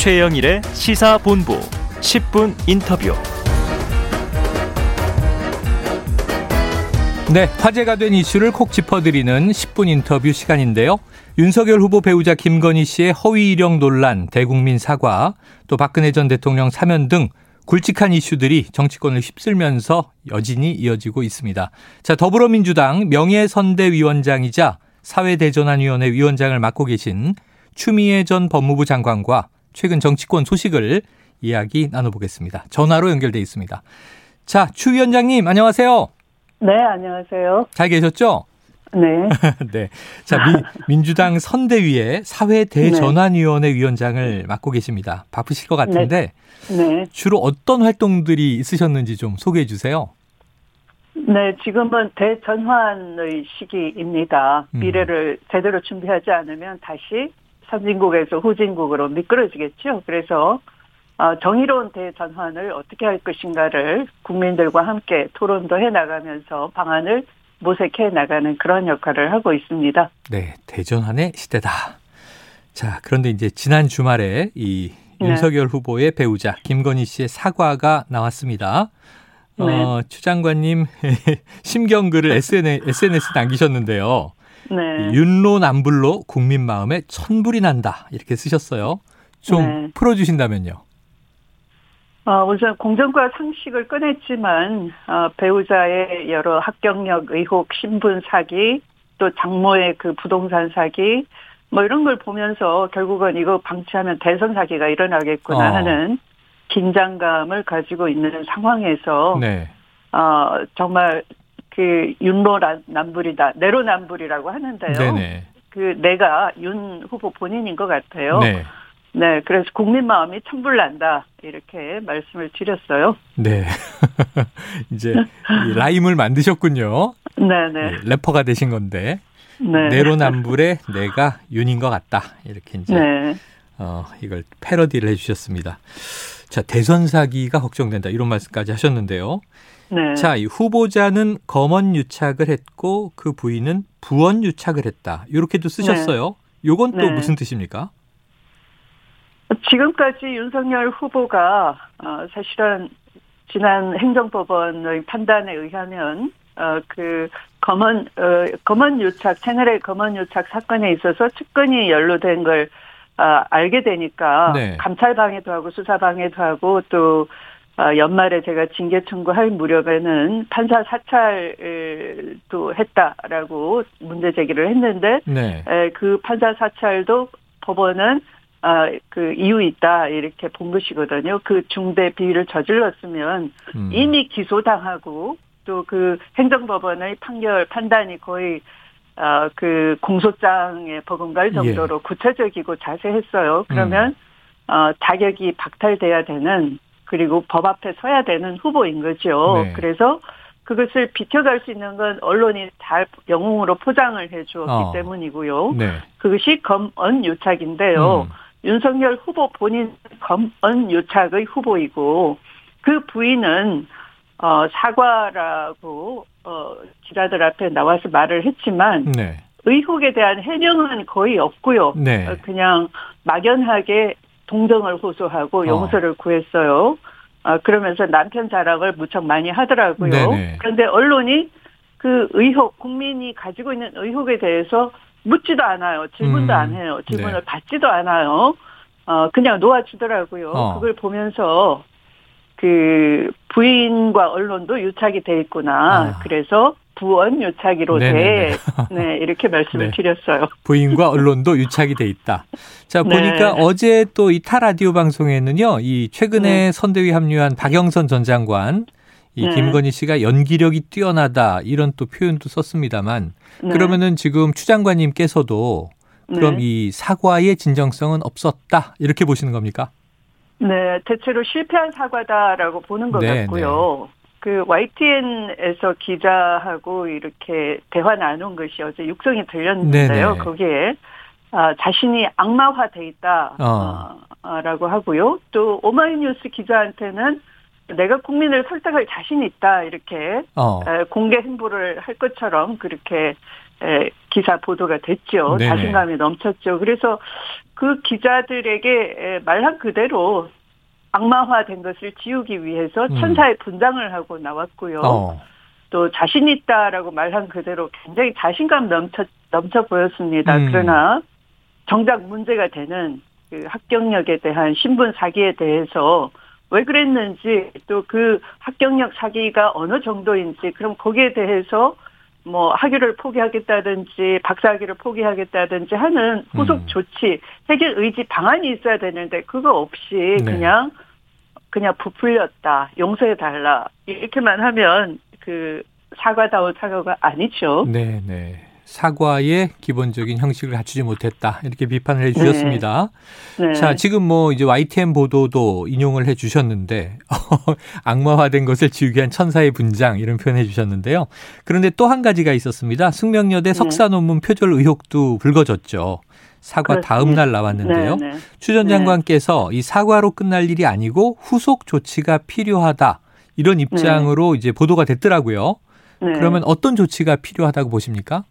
최영일의 시사본부 10분 인터뷰. 네, 화제가 된 이슈를 콕 짚어드리는 10분 인터뷰 시간인데요. 윤석열 후보 배우자 김건희 씨의 허위 이력 논란, 대국민 사과, 또 박근혜 전 대통령 사면 등 굵직한 이슈들이 정치권을 휩쓸면서 여진이 이어지고 있습니다. 자, 더불어민주당 명예선대위원장이자 사회대전환위원회 위원장을 맡고 계신 추미애 전 법무부 장관과 최근 정치권 소식을 이야기 나눠보겠습니다. 전화로 연결돼 있습니다. 자, 추 위원장님 안녕하세요. 네, 안녕하세요. 잘 계셨죠? 네. 네. 자, 미, 민주당 선대위의 사회대전환위원회 위원장을 맡고 계십니다. 바쁘실 것 같은데 네. 네. 주로 어떤 활동들이 있으셨는지 좀 소개해 주세요. 네, 지금은 대전환의 시기입니다. 음. 미래를 제대로 준비하지 않으면 다시 선진국에서 후진국으로 미끄러지겠죠. 그래서 어, 정의로운 대전환을 어떻게 할 것인가를 국민들과 함께 토론도 해 나가면서 방안을 모색해 나가는 그런 역할을 하고 있습니다. 네, 대전환의 시대다. 자, 그런데 이제 지난 주말에 이 네. 윤석열 후보의 배우자 김건희 씨의 사과가 나왔습니다. 네. 어, 추 장관님 심경글을 SNS, SNS에 남기셨는데요. 네. 윤로남불로 국민 마음에 천불이 난다 이렇게 쓰셨어요. 좀 네. 풀어주신다면요. 어, 우선 공정과 상식을 꺼냈지만 어, 배우자의 여러 합격력 의혹, 신분 사기, 또 장모의 그 부동산 사기, 뭐 이런 걸 보면서 결국은 이거 방치하면 대선 사기가 일어나겠구나 어. 하는 긴장감을 가지고 있는 상황에서 네. 어, 정말 그 윤로남불이다, 내로남불이라고 하는데요. 네네. 그 내가 윤 후보 본인인 것 같아요. 네. 네, 그래서 국민 마음이 천불난다 이렇게 말씀을 드렸어요. 네. 이제 이 라임을 만드셨군요. 네, 네, 예, 래퍼가 되신 건데 네, 내로남불에 내가 윤인 것 같다 이렇게 이제 네, 어, 이걸 패러디를 해주셨습니다. 자 대선 사기가 걱정된다 이런 말씀까지 하셨는데요. 네. 자, 이 후보자는 검언 유착을 했고 그 부인은 부언 유착을 했다. 이렇게도 쓰셨어요. 요건 또 네. 무슨 뜻입니까? 지금까지 윤석열 후보가 어, 사실은 지난 행정법원의 판단에 의하면 어, 그 검언 어, 검언 유착 채널의 검언 유착 사건에 있어서 측근이 연루된 걸 아, 알게 되니까 네. 감찰 방해도 하고 수사 방해도 하고 또 어, 연말에 제가 징계 청구할 무렵에는 판사 사찰도 했다라고 문제 제기를 했는데 네. 에, 그 판사 사찰도 법원은 아, 그 이유 있다 이렇게 본 것이거든요. 그 중대 비위를 저질렀으면 음. 이미 기소당하고 또 그 행정법원의 판결 판단이 거의 어, 그 공소장에 버금갈 정도로 예. 구체적이고 자세했어요. 그러면 음. 어, 자격이 박탈돼야 되는 그리고 법 앞에 서야 되는 후보인 거죠. 네. 그래서 그것을 비켜갈 수 있는 건 언론이 잘 영웅으로 포장을 해주었기 어. 때문이고요. 네. 그것이 검언 유착인데요. 음. 윤석열 후보 본인 검언 유착의 후보이고 그 부인은 어 사과라고 어 기자들 앞에 나와서 말을 했지만 네. 의혹에 대한 해명은 거의 없고요. 네. 어, 그냥 막연하게 동정을 호소하고 어. 용서를 구했어요. 아, 그러면서 남편 자랑을 무척 많이 하더라고요. 네네. 그런데 언론이 그 의혹, 국민이 가지고 있는 의혹에 대해서 묻지도 않아요. 질문도 음, 안 해요. 질문을 네. 받지도 않아요. 어, 그냥 놓아주더라고요. 어. 그걸 보면서 그 부인과 언론도 유착이 돼 있구나. 아. 그래서 부언 유착이로. 돼. 네, 이렇게 말씀을 네. 드렸어요. 부인과 언론도 유착이 돼 있다. 자, 네. 보니까 어제 또 이타 라디오 방송에는요, 이 최근에 네. 선대위 합류한 박영선 전 장관, 이 네. 김건희 씨가 연기력이 뛰어나다, 이런 또 표현도 썼습니다만, 네. 그러면은 지금 추 장관님께서도 그럼 네. 이 사과의 진정성은 없었다, 이렇게 보시는 겁니까? 네, 대체로 실패한 사과다라고 보는 것 네, 같고요. 그 YTN에서 기자하고 이렇게 대화 나눈 것이 어제 육성이 들렸는데요. 네네. 거기에 아, 자신이 악마화돼 있다라고 어. 하고요. 또 오마이뉴스 기자한테는 내가 국민을 설득할 자신 있다 이렇게 어. 에, 공개 행보를 할 것처럼 그렇게 에, 기사 보도가 됐죠. 네네. 자신감이 넘쳤죠. 그래서 그 기자들에게 말한 그대로 악마화된 것을 지우기 위해서 음. 천사의 분장을 하고 나왔고요. 어. 또 자신 있다라고 말한 그대로 굉장히 자신감 넘쳐 넘쳐 보였습니다. 음. 그러나 정작 문제가 되는 그 합격력에 대한 신분 사기에 대해서 왜 그랬는지 또 그 합격력 사기가 어느 정도인지 그럼 거기에 대해서 뭐 학위를 포기하겠다든지 박사학위를 포기하겠다든지 하는 후속 음. 조치 해결 의지 방안이 있어야 되는데 그거 없이 네. 그냥 그냥 부풀렸다 용서해 달라 이렇게만 하면 그 사과다운 사과가 아니죠. 네, 네. 사과의 기본적인 형식을 갖추지 못했다. 이렇게 비판을 해 주셨습니다. 네. 자, 지금 뭐 이제 YTN 보도도 인용을 해 주셨는데 악마화된 것을 지우기 위한 천사의 분장 이런 표현해 주셨는데요. 그런데 또 한 가지가 있었습니다. 숙명여대 네. 석사 논문 표절 의혹도 불거졌죠. 사과 그렇습니다. 다음 날 나왔는데요. 네, 네. 추전 장관께서 이 사과로 끝날 일이 아니고 후속 조치가 필요하다. 이런 입장으로 이제 보도가 됐더라고요. 네. 그러면 어떤 조치가 필요하다고 보십니까?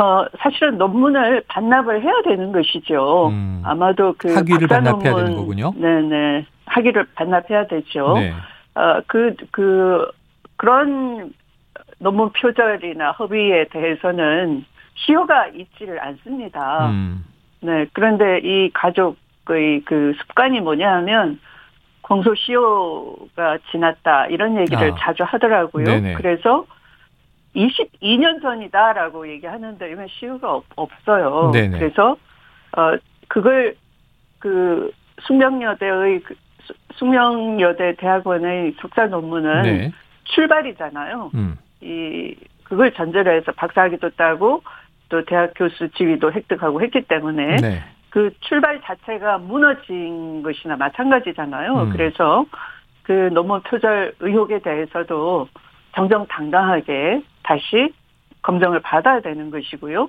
어 사실은 논문을 반납을 해야 되는 것이죠. 음. 아마도 그 학위를 반납해야 논문- 되는 거군요. 네네 학위를 반납해야 되죠. 네. 어그그 그, 그런 논문 표절이나 허위에 대해서는 시효가 있지를 않습니다. 음. 네 그런데 이 가족의 그 습관이 뭐냐 하면 공소시효가 지났다 이런 얘기를 아. 자주 하더라고요. 네네. 그래서 22년 전이다라고 얘기하는데 이건 시효가 없. 네네. 그래서 어 그걸 그 숙명여대의 그 수- 숙명여대 대학원의 석사 논문은 네. 출발이잖아요. 음. 이 그걸 전제로 해서 박사학위도 따고 또 대학 교수 지위도 획득하고 했기 때문에 네. 그 출발 자체가 무너진 것이나 마찬가지잖아요. 음. 그래서 그 논문 표절 의혹에 대해서도 정정당당하게 다시 검증을 받아야 되는 것이고요.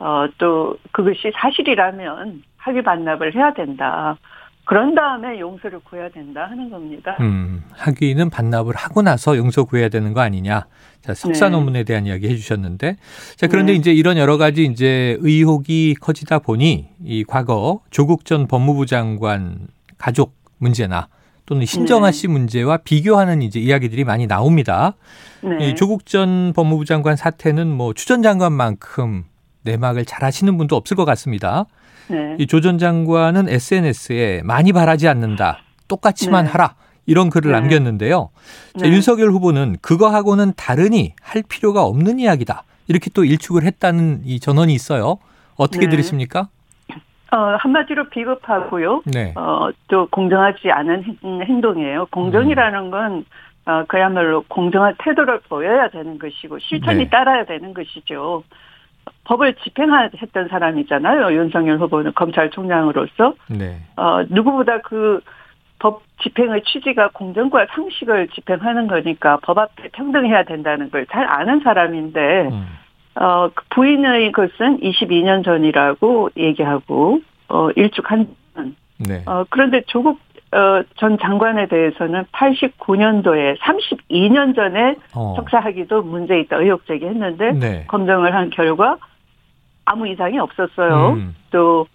어, 또 그것이 사실이라면 학위 반납을 해야 된다. 그런 다음에 용서를 구해야 된다 하는 겁니다. 음, 학위는 반납을 하고 나서 용서 구해야 되는 거 아니냐. 자, 석사 네. 논문에 대한 이야기 해주셨는데, 자 그런데 네. 이제 이런 여러 가지 이제 의혹이 커지다 보니 이 과거 조국 전 법무부 장관 가족 문제나 또는 신정아 네. 씨 문제와 비교하는 이제 이야기들이 많이 나옵니다. 네. 이 조국 전 법무부 장관 사태는 뭐 추 전 장관만큼 내막을 잘 하시는 분도 없을 것 같습니다. 네. 이조전 장관은 SNS에 많이 바라지 않는다. 똑같이만 네. 하라. 이런 글을 네. 남겼는데요. 자, 네. 윤석열 후보는 그거하고는 다르니 할 필요가 없는 이야기다. 이렇게 또 일축을 했다는 이 전언이 있어요. 어떻게 네. 들으십니까? 어, 한마디로 비겁하고요. 네. 어, 또 공정하지 않은 행- 행동이에요. 공정이라는 건 어, 그야말로 공정한 태도를 보여야 되는 것이고 실천이 네. 따라야 되는 것이죠. 법을 집행했던 사람이잖아요. 윤석열 후보는 검찰총장으로서 네. 어, 누구보다 그 법 집행의 취지가 공정과 상식을 집행하는 거니까 법 앞에 평등해야 된다는 걸 잘 아는 사람인데 음. 어, 그 부인의 것은 22년 전이라고 얘기하고 어, 일축한 네. 어, 그런데 조국 어, 전 장관에 대해서는 89년도에 32년 전에 어. 석사학위도 문제 있다 의혹 제기했는데 네. 검증을 한 결과 아무 이상이 없었어요. 음. 또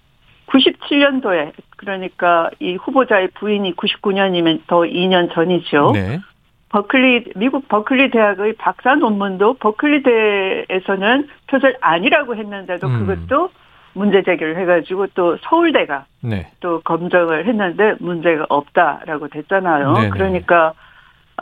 97년도에 그러니까 이 후보자의 부인이 99년이면 더 2년 전이죠. 네. 버클리 미국 버클리 대학의 박사 논문도 버클리 대에서는 표절 아니라고 했는데도 음. 그것도 문제 제기를 해가지고 또 서울대가 네. 또 검증을 했는데 문제가 없다라고 됐잖아요. 네네. 그러니까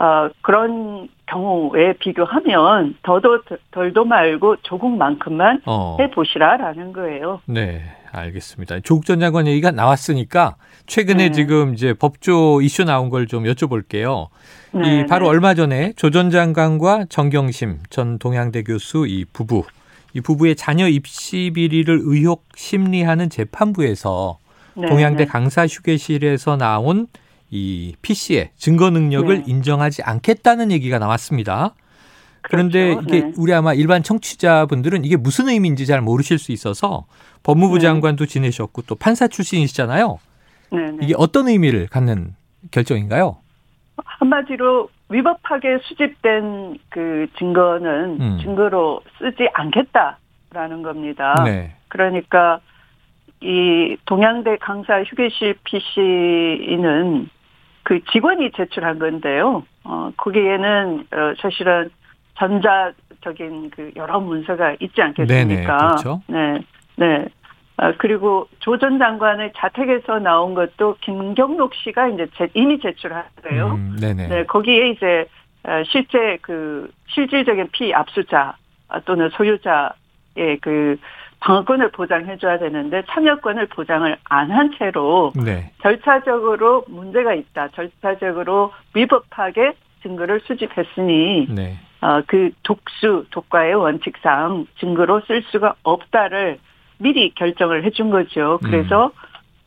어, 그런 경우에 비교하면 더도 덜도 말고 조금만큼만 어. 해보시라라는 거예요. 네. 알겠습니다. 조국 전 장관 얘기가 나왔으니까 최근에 네. 지금 이제 법조 이슈 나온 걸 좀 여쭤볼게요. 네, 이 바로 네. 얼마 전에 조 전 장관과 정경심 전 동양대 교수 이 부부 이 부부의 자녀 입시 비리를 의혹 심리하는 재판부에서 네, 동양대 네. 강사 휴게실에서 나온 이 PC의 증거 능력을 네. 인정하지 않겠다는 얘기가 나왔습니다. 그런데 그렇죠. 이게 네. 우리 아마 일반 청취자분들은 이게 무슨 의미인지 잘 모르실 수 있어서 법무부 네. 장관도 지내셨고 또 판사 출신이시잖아요. 네, 네. 이게 어떤 의미를 갖는 결정인가요? 한마디로 위법하게 수집된 그 증거는 음. 증거로 쓰지 않겠다라는 겁니다. 네. 그러니까 이 동양대 강사 휴게실 PC는 그 직원이 제출한 건데요. 어, 거기에는 어, 사실은 전자적인 그 여러 문서가 있지 않겠습니까? 네네, 그렇죠. 네, 네. 아, 그리고 조 전 장관의 자택에서 나온 것도 김경록 씨가 이제 제, 이미 제출한 거예요. 음, 네네. 네, 거기에 이제 어, 실제 그 실질적인 피압수자 아, 또는 소유자의 그 방어권을 보장해줘야 되는데 참여권을 보장을 안 한 채로 네. 절차적으로 문제가 있다. 절차적으로 위법하게 증거를 수집했으니 네. 어, 그 독수 독과의 원칙상 증거로 쓸 수가 없다를 미리 결정을 해준 거죠. 그래서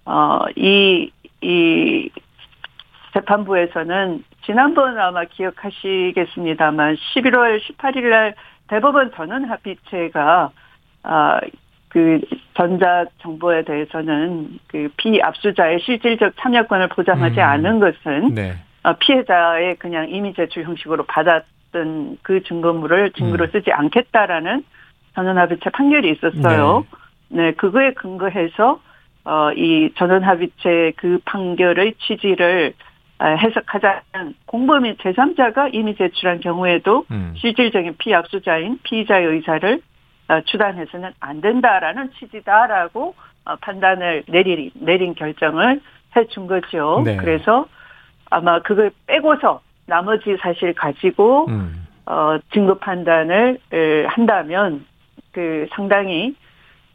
어, 이, 이 재판부에서는 지난번 아마 기억하시겠습니다만 11월 18일 날 대법원 전원 합의체가 아, 그 전자 정보에 대해서는 그 피압수자의 실질적 참여권을 보장하지 음. 않은 것은 네. 어, 피해자의 그냥 이미 제출 형식으로 받았던 그 증거물을 증거로 음. 쓰지 않겠다라는 전원합의체 판결이 있었어요. 네, 그거에 근거해서 어, 이 전원합의체 그 판결의 취지를 아, 해석하자면 공범인 제3자가 이미 제출한 경우에도 음. 실질적인 피압수자인 피의자의 의사를 어, 추단해서는 안 된다라는 취지다라고 어, 판단을 내린 내린 결정을 해준 거죠. 네. 그래서 아마 그걸 빼고서 나머지 사실 가지고 음. 어, 증거 판단을 에, 한다면 그 상당히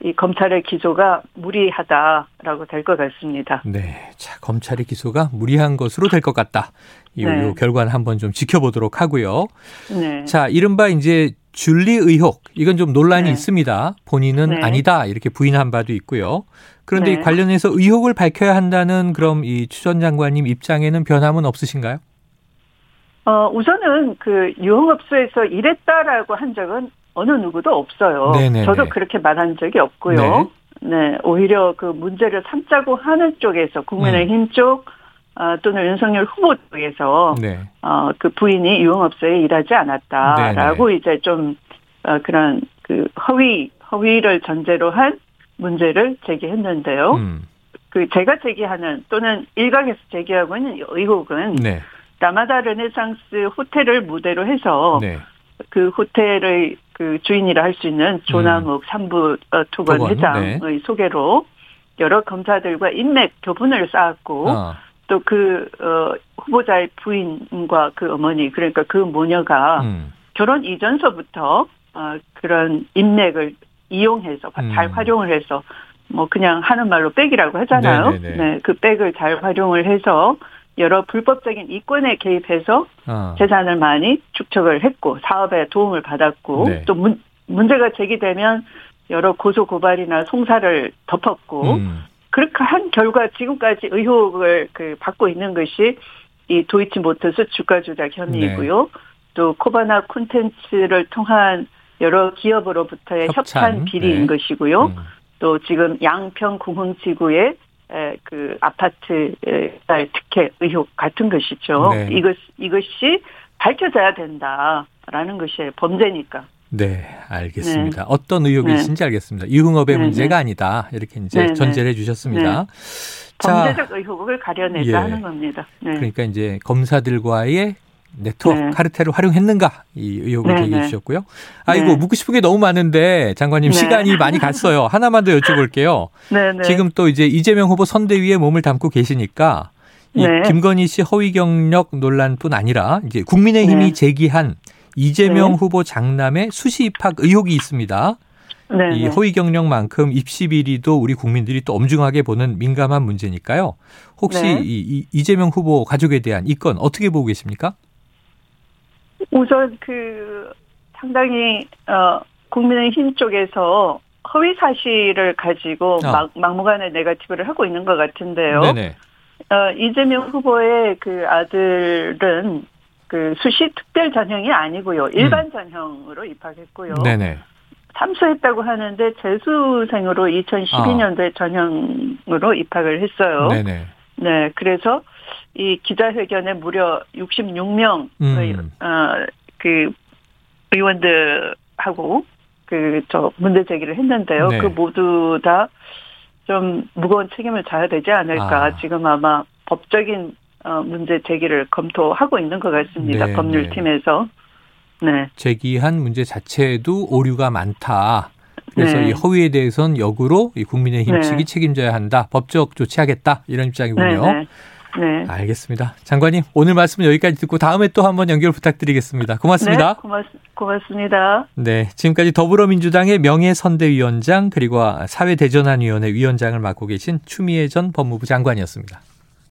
이 검찰의 기소가 무리하다라고 될 것 같습니다. 네. 자, 검찰의 기소가 무리한 것으로 될 것 같다. 이, 네. 요 결과는 한번 좀 지켜보도록 하고요. 네. 자, 이른바 이제 줄리 의혹. 이건 좀 논란이 네. 있습니다. 본인은 네. 아니다. 이렇게 부인한 바도 있고요. 그런데 네. 이 관련해서 의혹을 밝혀야 한다는 그럼 이 추전 장관님 입장에는 변함은 없으신가요? 어, 우선은 그 유흥업소에서 일했다라고 한 적은 어느 누구도 없어요. 네네네. 저도 그렇게 말한 적이 없고요. 네. 오히려 그 문제를 삼자고 하는 쪽에서 국민의힘 쪽 어, 또는 윤석열 후보 쪽에서 네. 어, 그 부인이 유흥업소에 일하지 않았다라고 이제 좀 어, 그런 그 허위 허위를 전제로 한 문제를 제기했는데요. 음. 그 제가 제기하는 또는 일각에서 제기하고 있는 의혹은 네. 라마다 르네상스 호텔을 무대로 해서 네. 그 호텔의 그 주인이라 할 수 있는 조남욱 삼부 어, 토건 토건, 회장의 네. 소개로 여러 검사들과 인맥 교분을 쌓았고 어. 또그 어, 후보자의 부인과 그 어머니 그러니까 그 모녀가 음. 결혼 이전서부터 어, 그런 인맥을 이용해서 음. 잘 활용을 해서 뭐 그냥 하는 말로 백이라고 하잖아요. 네네네. 네, 그 백을 잘 활용을 해서 여러 불법적인 이권에 개입해서 어. 재산을 많이 축적을 했고 사업에 도움을 받았고 네. 또 문, 문제가 제기되면 여러 고소 고발이나 송사를 덮었고 음. 그렇게 한 결과 지금까지 의혹을 그 받고 있는 것이 이 도이치모터스 주가 조작 혐의이고요. 네. 또 코바나 콘텐츠를 통한 여러 기업으로부터의 협찬, 협찬, 비리인 네. 것이고요. 음. 또 지금 양평 구흥지구의 에, 그 아파트 에, 특혜 의혹 같은 것이죠. 네. 이것 이것이 밝혀져야 된다라는 것이 범죄니까. 네, 알겠습니다. 어떤 의혹이 네. 알겠습니다. 유흥업의 네, 문제가 네. 아니다. 이렇게 이제 네, 네. 전제를 해 주셨습니다. 범죄적 의혹을 가려내자 예. 하는 겁니다. 네. 그러니까 이제 검사들과의 네트워크 네. 카르텔을 활용했는가 이 의혹을 네, 제기해 네. 주셨고요. 아이고 네. 묻고 싶은 게 너무 많은데 장관님 네. 시간이 많이 갔어요. 하나만 더 여쭤볼게요. 네, 네. 지금 또 이제 이재명 후보 선대위에 몸을 담고 계시니까 이 네. 김건희 씨 허위 경력 논란뿐 아니라 이제 국민의힘이 네. 제기한 이재명 네. 후보 장남의 수시 입학 의혹이 있습니다. 네, 이 네. 허위 경력만큼 입시 비리도 우리 국민들이 또 엄중하게 보는 민감한 문제니까요. 혹시 네. 이, 이 이 재명 후보 가족에 대한 이 건 어떻게 보고 계십니까? 우선 그 상당히 어 국민의힘 쪽에서 허위 사실을 가지고 어. 막, 막무가내 네거티브를 하고 있는 것 같은데요. 네네. 어, 이재명 후보의 그 아들은 그 수시 특별 전형이 아니고요. 일반 전형으로 입학했고요. 음. 네네. 참수했다고 하는데 재수생으로 2012년도에 전형으로 입학을 했어요. 네네. 네, 그래서 이 기자회견에 무려 66명의 음. 어, 그 의원들하고 그 저 문제 제기를 했는데요. 네. 그 모두 다 좀 무거운 책임을 져야 되지 않을까. 아. 지금 아마 법적인 어, 문제 제기를 검토하고 있는 것 같습니다. 네, 법률팀에서. 네. 제기한 문제 자체에도 오류가 많다. 그래서 네. 이 허위에 대해서는 역으로 이 국민의힘 네. 측이 책임져야 한다. 법적 조치하겠다. 이런 입장이군요. 네. 네. 네. 알겠습니다. 장관님, 오늘 말씀 여기까지 듣고 다음에 또 한번 연결 부탁드리겠습니다. 고맙습니다. 네, 고맙, 고맙습니다. 네, 지금까지 더불어민주당의 명예선대위원장 그리고 사회대전환위원회 위원장을 맡고 계신 추미애 전 법무부 장관이었습니다.